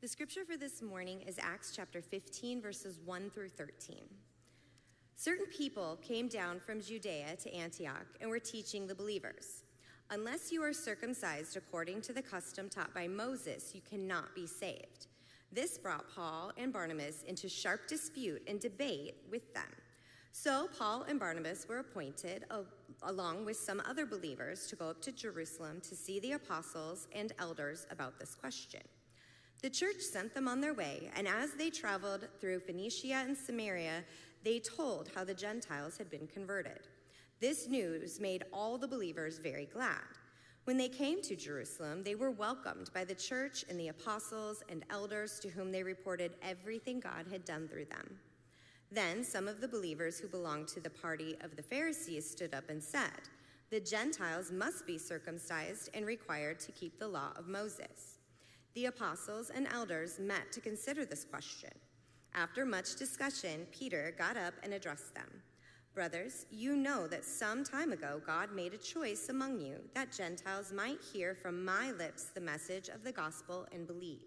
The scripture for this morning is Acts chapter 15, verses 1 through 13. Certain people came down from Judea to Antioch and were teaching the believers Unless you are circumcised according to the custom taught by Moses, you cannot be saved. This brought Paul and Barnabas into sharp dispute and debate with them. So Paul and Barnabas were appointed, along with some other believers, to go up to Jerusalem to see the apostles and elders about this question. The church sent them on their way, and as they traveled through Phoenicia and Samaria, they told how the Gentiles had been converted. This news made all the believers very glad. When they came to Jerusalem, they were welcomed by the church and the apostles and elders to whom they reported everything God had done through them. Then some of the believers who belonged to the party of the Pharisees stood up and said, The Gentiles must be circumcised and required to keep the law of Moses. The apostles and elders met to consider this question. After much discussion, Peter got up and addressed them. Brothers, you know that some time ago God made a choice among you that Gentiles might hear from my lips the message of the gospel and believe.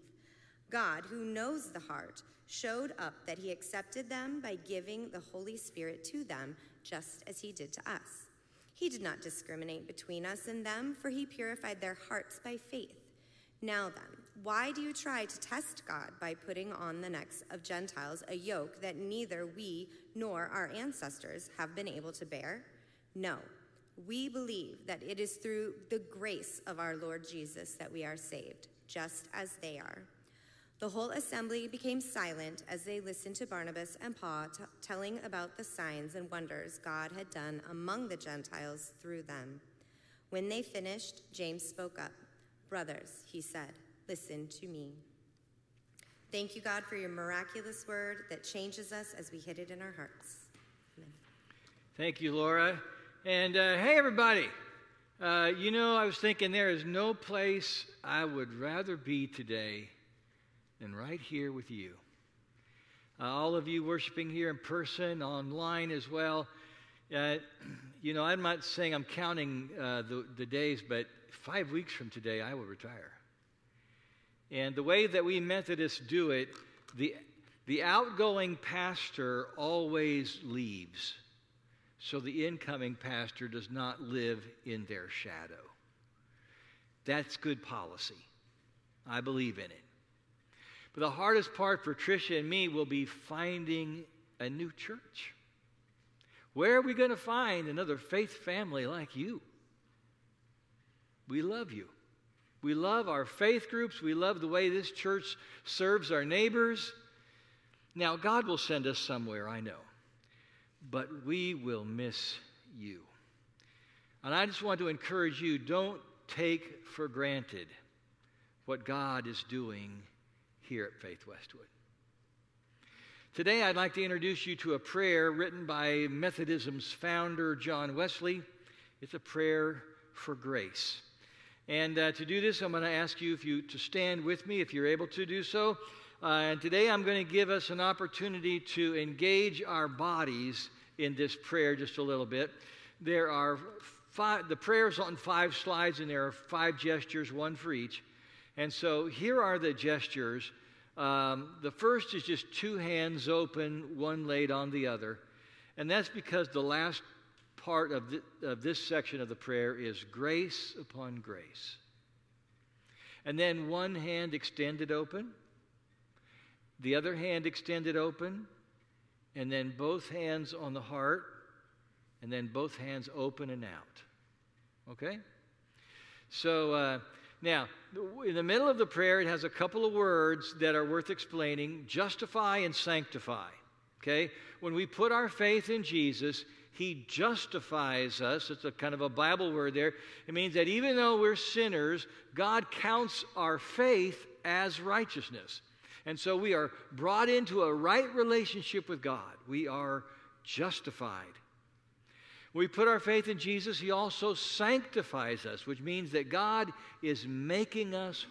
God, who knows the heart, showed up that he accepted them by giving the Holy Spirit to them, just as he did to us. He did not discriminate between us and them, for he purified their hearts by faith. Now then, why do you try to test God by putting on the necks of Gentiles a yoke that neither we nor our ancestors have been able to bear? No, we believe that it is through the grace of our Lord Jesus that we are saved, just as they are. The whole assembly became silent as they listened to Barnabas and Paul t- telling about the signs and wonders God had done among the Gentiles through them. When they finished, James spoke up. Brothers, he said, listen to me. Thank you, God, for your miraculous word that changes us as we hit it in our hearts. Amen. Thank you, Laura. And uh, hey, everybody. Uh, you know, I was thinking there is no place I would rather be today than right here with you. Uh, all of you worshiping here in person, online as well. Uh, you know, I'm not saying I'm counting uh, the, the days, but five weeks from today, I will retire. And the way that we Methodists do it, the, the outgoing pastor always leaves, so the incoming pastor does not live in their shadow. That's good policy. I believe in it. But the hardest part for Tricia and me will be finding a new church. Where are we going to find another faith family like you? We love you. We love our faith groups. We love the way this church serves our neighbors. Now, God will send us somewhere, I know, but we will miss you. And I just want to encourage you don't take for granted what God is doing here at Faith Westwood. Today, I'd like to introduce you to a prayer written by Methodism's founder, John Wesley. It's a prayer for grace. And uh, to do this, I'm going to ask you if you to stand with me, if you're able to do so. Uh, and today, I'm going to give us an opportunity to engage our bodies in this prayer just a little bit. There are five, the prayer's on five slides, and there are five gestures, one for each. And so here are the gestures. Um, the first is just two hands open, one laid on the other. And that's because the last part of, the, of this section of the prayer is grace upon grace. And then one hand extended open, the other hand extended open, and then both hands on the heart, and then both hands open and out. Okay? So uh, now, in the middle of the prayer, it has a couple of words that are worth explaining justify and sanctify. Okay? When we put our faith in Jesus, he justifies us. It's a kind of a Bible word there. It means that even though we're sinners, God counts our faith as righteousness. And so we are brought into a right relationship with God. We are justified. we put our faith in Jesus, He also sanctifies us, which means that God is making us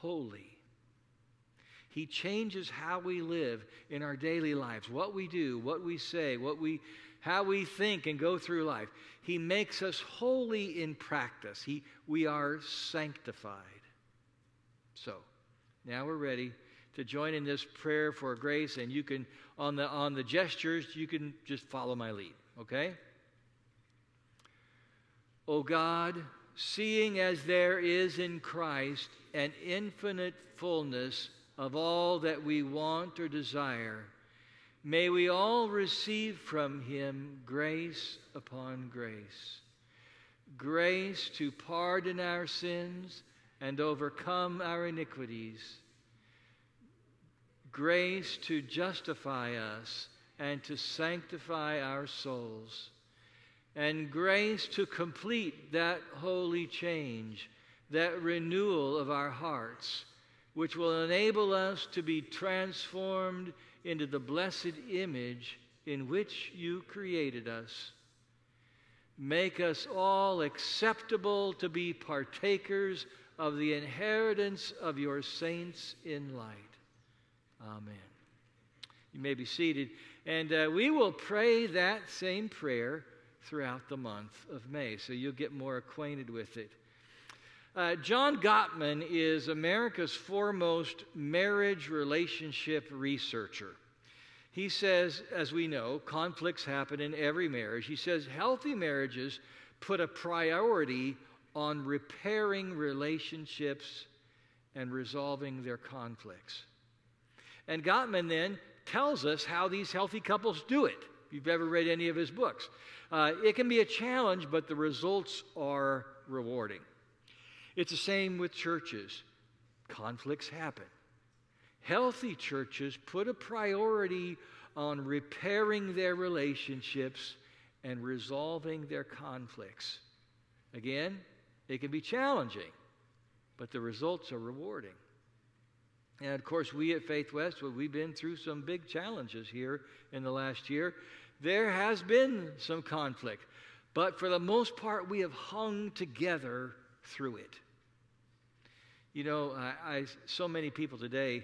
holy. He changes how we live in our daily lives, what we do, what we say, what we how we think and go through life. He makes us holy in practice. He, we are sanctified. So, now we're ready to join in this prayer for grace, and you can, on the, on the gestures, you can just follow my lead, okay? O God, seeing as there is in Christ an infinite fullness of all that we want or desire, may we all receive from him grace upon grace. Grace to pardon our sins and overcome our iniquities. Grace to justify us and to sanctify our souls and grace to complete that holy change, that renewal of our hearts, which will enable us to be transformed into the blessed image in which you created us. Make us all acceptable to be partakers of the inheritance of your saints in light. Amen. You may be seated, and uh, we will pray that same prayer throughout the month of May, so you'll get more acquainted with it. Uh, John Gottman is America's foremost marriage relationship researcher. He says, as we know, conflicts happen in every marriage. He says healthy marriages put a priority on repairing relationships and resolving their conflicts. And Gottman then tells us how these healthy couples do it. If you've ever read any of his books, uh, it can be a challenge, but the results are rewarding. It's the same with churches. Conflicts happen. Healthy churches put a priority on repairing their relationships and resolving their conflicts. Again, it can be challenging, but the results are rewarding. And of course, we at Faith Westwood, we've been through some big challenges here in the last year. There has been some conflict, but for the most part, we have hung together through it. You know, I, I, so many people today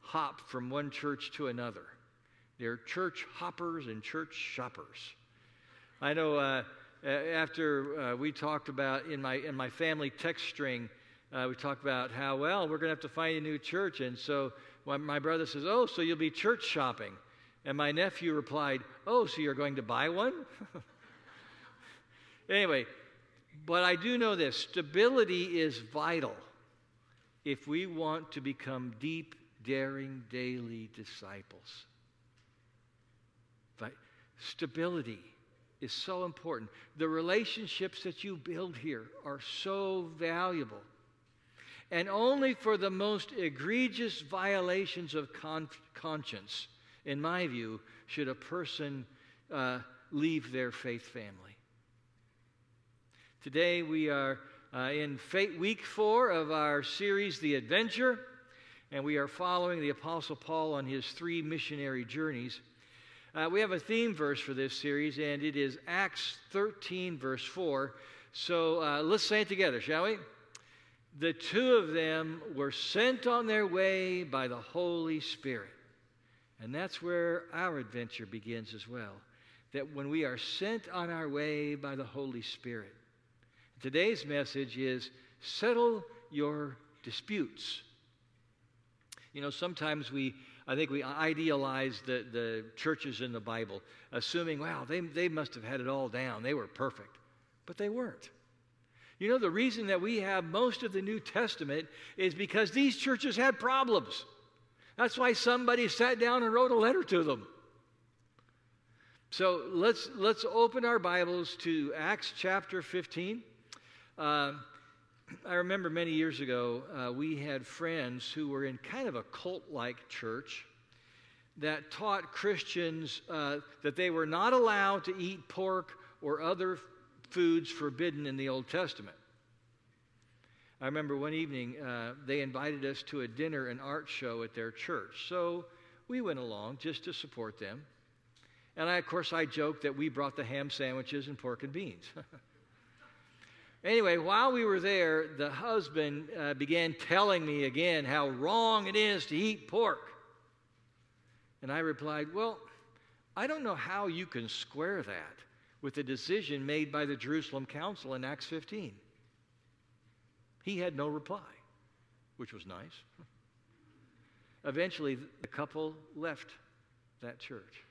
hop from one church to another. They're church hoppers and church shoppers. I know uh, after uh, we talked about in my in my family text string, uh, we talked about how well we're going to have to find a new church, and so my brother says, "Oh, so you'll be church shopping." And my nephew replied, Oh, so you're going to buy one? anyway, but I do know this stability is vital if we want to become deep, daring, daily disciples. But stability is so important. The relationships that you build here are so valuable. And only for the most egregious violations of con- conscience in my view, should a person uh, leave their faith family. Today we are uh, in fate, week four of our series, The Adventure, and we are following the Apostle Paul on his three missionary journeys. Uh, we have a theme verse for this series, and it is Acts 13, verse 4. So uh, let's say it together, shall we? The two of them were sent on their way by the Holy Spirit. And that's where our adventure begins as well. That when we are sent on our way by the Holy Spirit. Today's message is settle your disputes. You know, sometimes we, I think we idealize the, the churches in the Bible, assuming, wow, they, they must have had it all down. They were perfect. But they weren't. You know, the reason that we have most of the New Testament is because these churches had problems. That's why somebody sat down and wrote a letter to them. So let's, let's open our Bibles to Acts chapter 15. Uh, I remember many years ago, uh, we had friends who were in kind of a cult like church that taught Christians uh, that they were not allowed to eat pork or other foods forbidden in the Old Testament. I remember one evening uh, they invited us to a dinner and art show at their church. So we went along just to support them. And I, of course, I joked that we brought the ham sandwiches and pork and beans. anyway, while we were there, the husband uh, began telling me again how wrong it is to eat pork. And I replied, Well, I don't know how you can square that with the decision made by the Jerusalem Council in Acts 15. He had no reply, which was nice. eventually the couple left that church.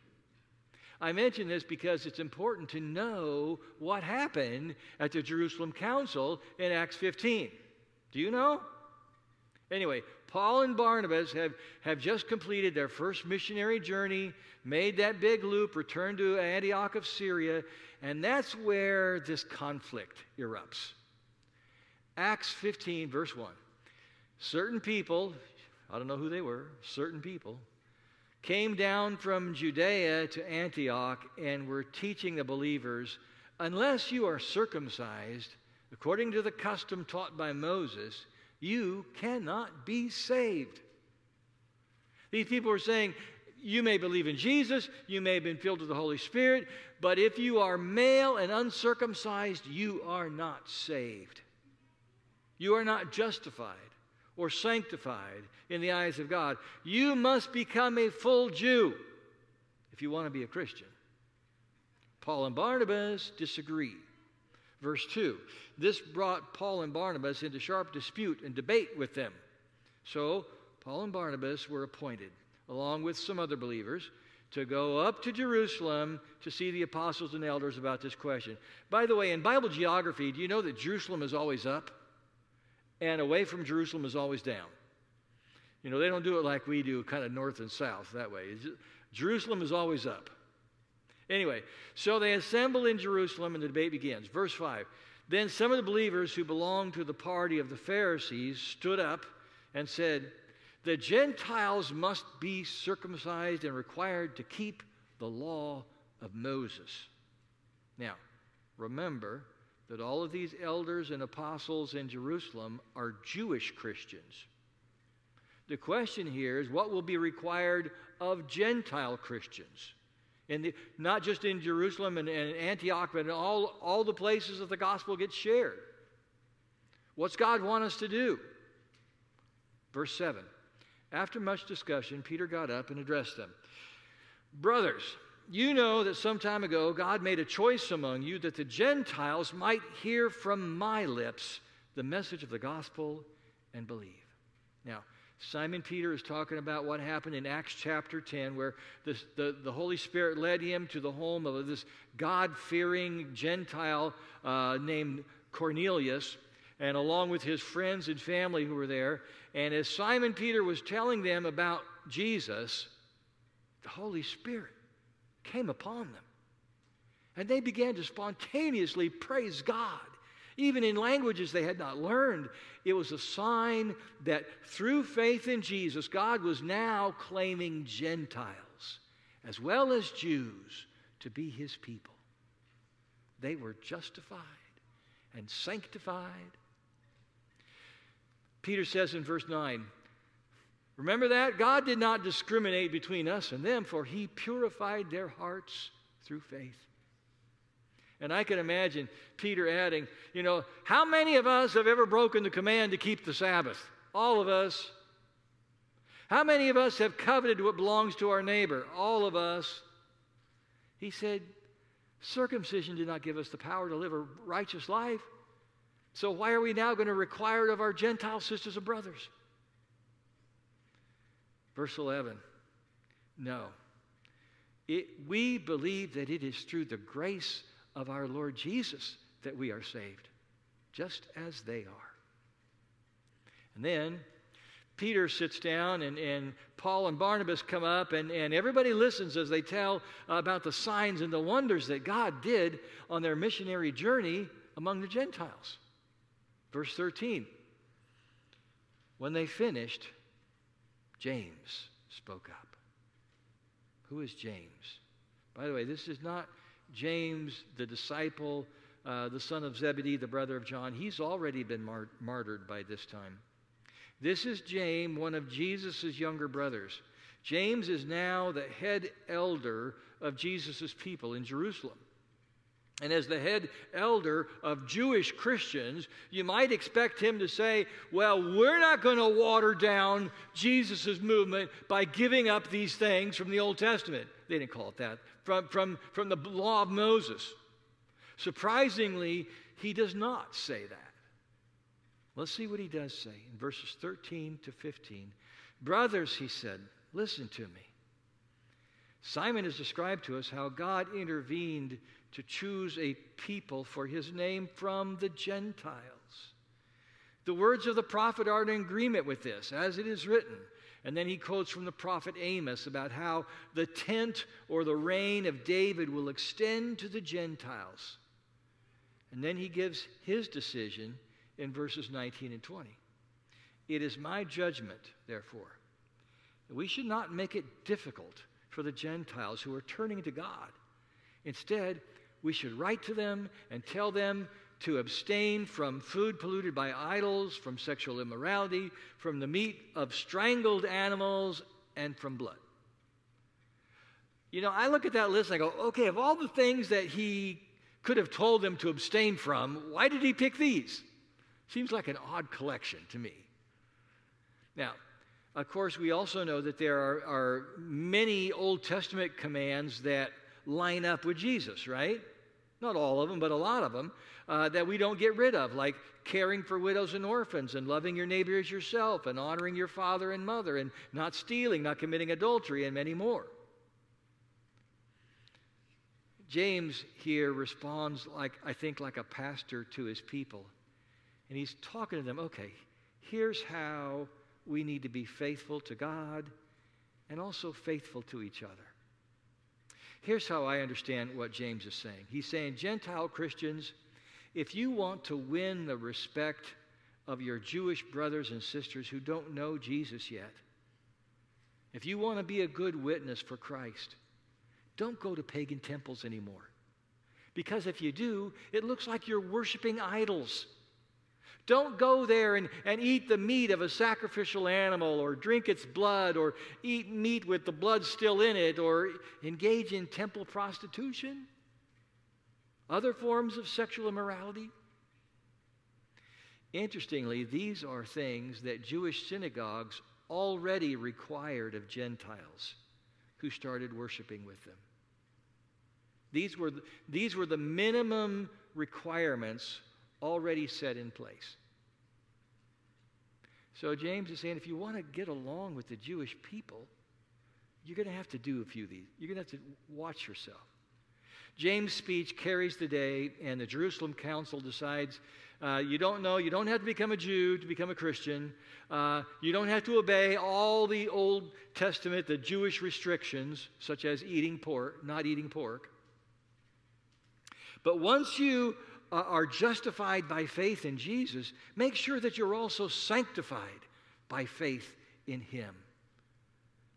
I mention this because it's important to know what happened at the Jerusalem Council in Acts 15. Do you know? Anyway, Paul and Barnabas have, have just completed their first missionary journey, made that big loop, returned to Antioch of Syria, and that's where this conflict erupts. Acts 15, verse 1. Certain people, I don't know who they were, certain people, came down from Judea to Antioch and were teaching the believers unless you are circumcised according to the custom taught by Moses, you cannot be saved. These people were saying, you may believe in Jesus, you may have been filled with the Holy Spirit, but if you are male and uncircumcised, you are not saved. You are not justified or sanctified in the eyes of God. You must become a full Jew if you want to be a Christian. Paul and Barnabas disagree. Verse 2 This brought Paul and Barnabas into sharp dispute and debate with them. So Paul and Barnabas were appointed, along with some other believers, to go up to Jerusalem to see the apostles and elders about this question. By the way, in Bible geography, do you know that Jerusalem is always up? And away from Jerusalem is always down. You know, they don't do it like we do, kind of north and south that way. Jerusalem is always up. Anyway, so they assemble in Jerusalem and the debate begins. Verse 5 Then some of the believers who belonged to the party of the Pharisees stood up and said, The Gentiles must be circumcised and required to keep the law of Moses. Now, remember, that all of these elders and apostles in Jerusalem are Jewish Christians. The question here is what will be required of Gentile Christians? The, not just in Jerusalem and, and Antioch, but in all, all the places that the gospel gets shared. What's God want us to do? Verse 7. After much discussion, Peter got up and addressed them. Brothers, you know that some time ago God made a choice among you that the Gentiles might hear from my lips the message of the gospel and believe. Now, Simon Peter is talking about what happened in Acts chapter 10, where this, the, the Holy Spirit led him to the home of this God fearing Gentile uh, named Cornelius, and along with his friends and family who were there. And as Simon Peter was telling them about Jesus, the Holy Spirit came upon them. And they began to spontaneously praise God, even in languages they had not learned. It was a sign that through faith in Jesus, God was now claiming Gentiles as well as Jews to be his people. They were justified and sanctified. Peter says in verse 9, Remember that? God did not discriminate between us and them, for He purified their hearts through faith. And I can imagine Peter adding, you know, how many of us have ever broken the command to keep the Sabbath? All of us. How many of us have coveted what belongs to our neighbor? All of us. He said, circumcision did not give us the power to live a righteous life. So why are we now going to require it of our Gentile sisters and brothers? Verse 11 No. It, we believe that it is through the grace of our Lord Jesus that we are saved, just as they are. And then Peter sits down, and, and Paul and Barnabas come up, and, and everybody listens as they tell about the signs and the wonders that God did on their missionary journey among the Gentiles. Verse 13 When they finished, James spoke up. Who is James? By the way, this is not James, the disciple, uh, the son of Zebedee, the brother of John. He's already been mar- martyred by this time. This is James, one of Jesus' younger brothers. James is now the head elder of Jesus' people in Jerusalem. And as the head elder of Jewish Christians, you might expect him to say, Well, we're not going to water down Jesus' movement by giving up these things from the Old Testament. They didn't call it that, from, from, from the law of Moses. Surprisingly, he does not say that. Let's see what he does say in verses 13 to 15. Brothers, he said, listen to me. Simon has described to us how God intervened to choose a people for his name from the Gentiles. The words of the prophet are in agreement with this, as it is written. And then he quotes from the prophet Amos about how the tent or the reign of David will extend to the Gentiles. And then he gives his decision in verses 19 and 20. It is my judgment, therefore, that we should not make it difficult for the Gentiles who are turning to God. Instead, we should write to them and tell them to abstain from food polluted by idols, from sexual immorality, from the meat of strangled animals, and from blood. You know, I look at that list and I go, okay, of all the things that he could have told them to abstain from, why did he pick these? Seems like an odd collection to me. Now, of course, we also know that there are, are many Old Testament commands that line up with Jesus, right? Not all of them, but a lot of them uh, that we don't get rid of, like caring for widows and orphans, and loving your neighbor as yourself, and honoring your father and mother, and not stealing, not committing adultery, and many more. James here responds like I think like a pastor to his people. And he's talking to them, okay, here's how we need to be faithful to God and also faithful to each other. Here's how I understand what James is saying. He's saying, Gentile Christians, if you want to win the respect of your Jewish brothers and sisters who don't know Jesus yet, if you want to be a good witness for Christ, don't go to pagan temples anymore. Because if you do, it looks like you're worshiping idols. Don't go there and, and eat the meat of a sacrificial animal or drink its blood or eat meat with the blood still in it or engage in temple prostitution other forms of sexual immorality. Interestingly, these are things that Jewish synagogues already required of Gentiles who started worshiping with them. These were, the, these were the minimum requirements already set in place. So James is saying if you want to get along with the Jewish people, you're going to have to do a few of these. You're going to have to watch yourself. James' speech carries the day, and the Jerusalem Council decides uh, you don't know, you don't have to become a Jew to become a Christian. Uh, you don't have to obey all the Old Testament, the Jewish restrictions, such as eating pork, not eating pork. But once you uh, are justified by faith in Jesus, make sure that you're also sanctified by faith in Him.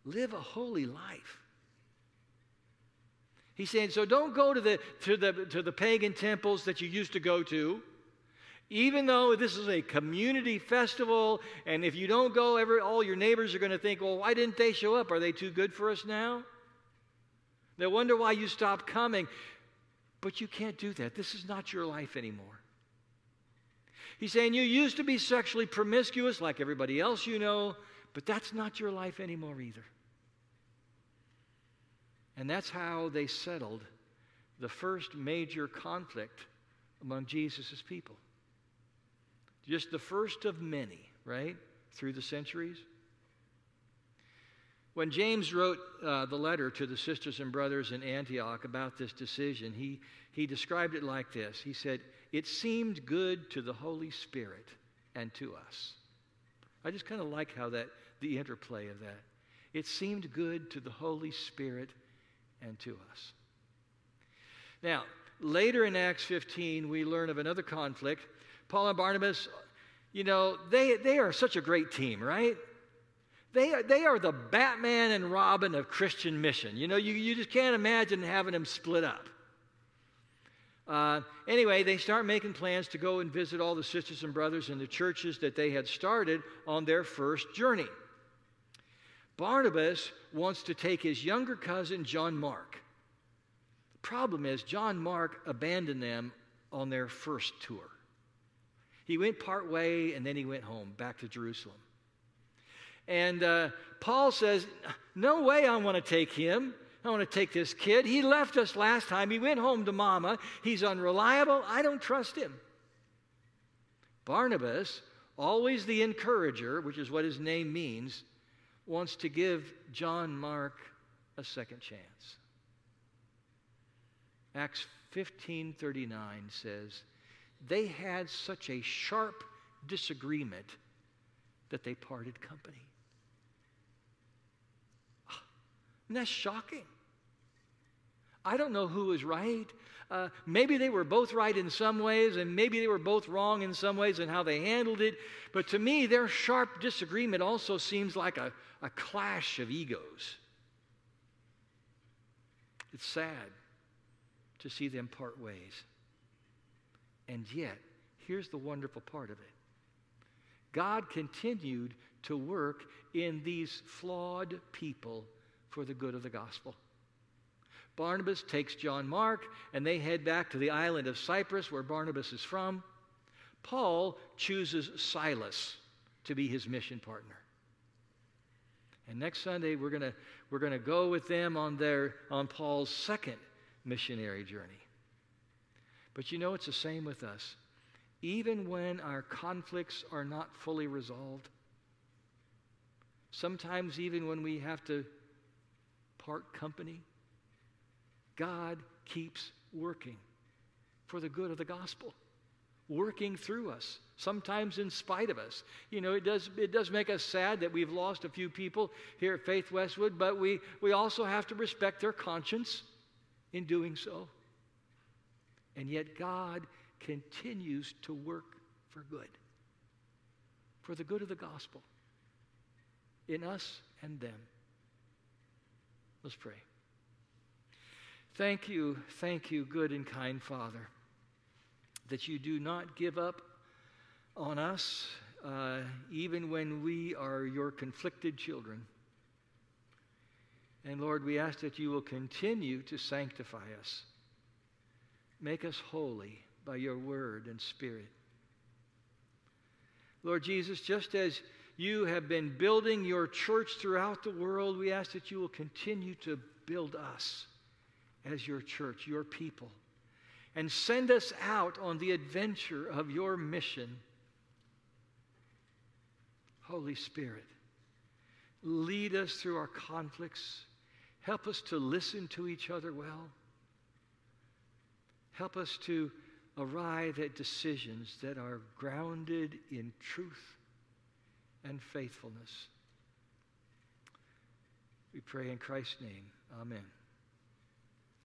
Live a holy life. He's saying, so don't go to the, to, the, to the pagan temples that you used to go to. Even though this is a community festival, and if you don't go, every, all your neighbors are going to think, well, why didn't they show up? Are they too good for us now? They'll wonder why you stopped coming. But you can't do that. This is not your life anymore. He's saying you used to be sexually promiscuous like everybody else you know, but that's not your life anymore either. And that's how they settled the first major conflict among Jesus' people. Just the first of many, right? Through the centuries. When James wrote uh, the letter to the sisters and brothers in Antioch about this decision, he, he described it like this He said, It seemed good to the Holy Spirit and to us. I just kind of like how that, the interplay of that. It seemed good to the Holy Spirit and to us. Now, later in Acts 15, we learn of another conflict. Paul and Barnabas, you know, they, they are such a great team, right? They are, they are the Batman and Robin of Christian mission. You know, you, you just can't imagine having them split up. Uh, anyway, they start making plans to go and visit all the sisters and brothers in the churches that they had started on their first journey. Barnabas wants to take his younger cousin, John Mark. Problem is, John Mark abandoned them on their first tour. He went part way and then he went home, back to Jerusalem. And uh, Paul says, No way I want to take him. I want to take this kid. He left us last time. He went home to mama. He's unreliable. I don't trust him. Barnabas, always the encourager, which is what his name means, wants to give John Mark a second chance. Acts 15:39 says, "They had such a sharp disagreement that they parted company." And that's shocking. I don't know who was right. Uh, maybe they were both right in some ways, and maybe they were both wrong in some ways in how they handled it. But to me, their sharp disagreement also seems like a, a clash of egos. It's sad to see them part ways. And yet, here's the wonderful part of it God continued to work in these flawed people for the good of the gospel. Barnabas takes John Mark, and they head back to the island of Cyprus, where Barnabas is from. Paul chooses Silas to be his mission partner. And next Sunday, we're going we're gonna go with them on, their, on Paul's second missionary journey. But you know, it's the same with us. Even when our conflicts are not fully resolved, sometimes even when we have to part company, God keeps working for the good of the gospel, working through us, sometimes in spite of us. You know, it does, it does make us sad that we've lost a few people here at Faith Westwood, but we, we also have to respect their conscience in doing so. And yet, God continues to work for good, for the good of the gospel in us and them. Let's pray. Thank you, thank you, good and kind Father, that you do not give up on us uh, even when we are your conflicted children. And Lord, we ask that you will continue to sanctify us. Make us holy by your word and spirit. Lord Jesus, just as you have been building your church throughout the world, we ask that you will continue to build us as your church, your people, and send us out on the adventure of your mission. Holy Spirit, lead us through our conflicts. Help us to listen to each other well. Help us to arrive at decisions that are grounded in truth and faithfulness. We pray in Christ's name. Amen.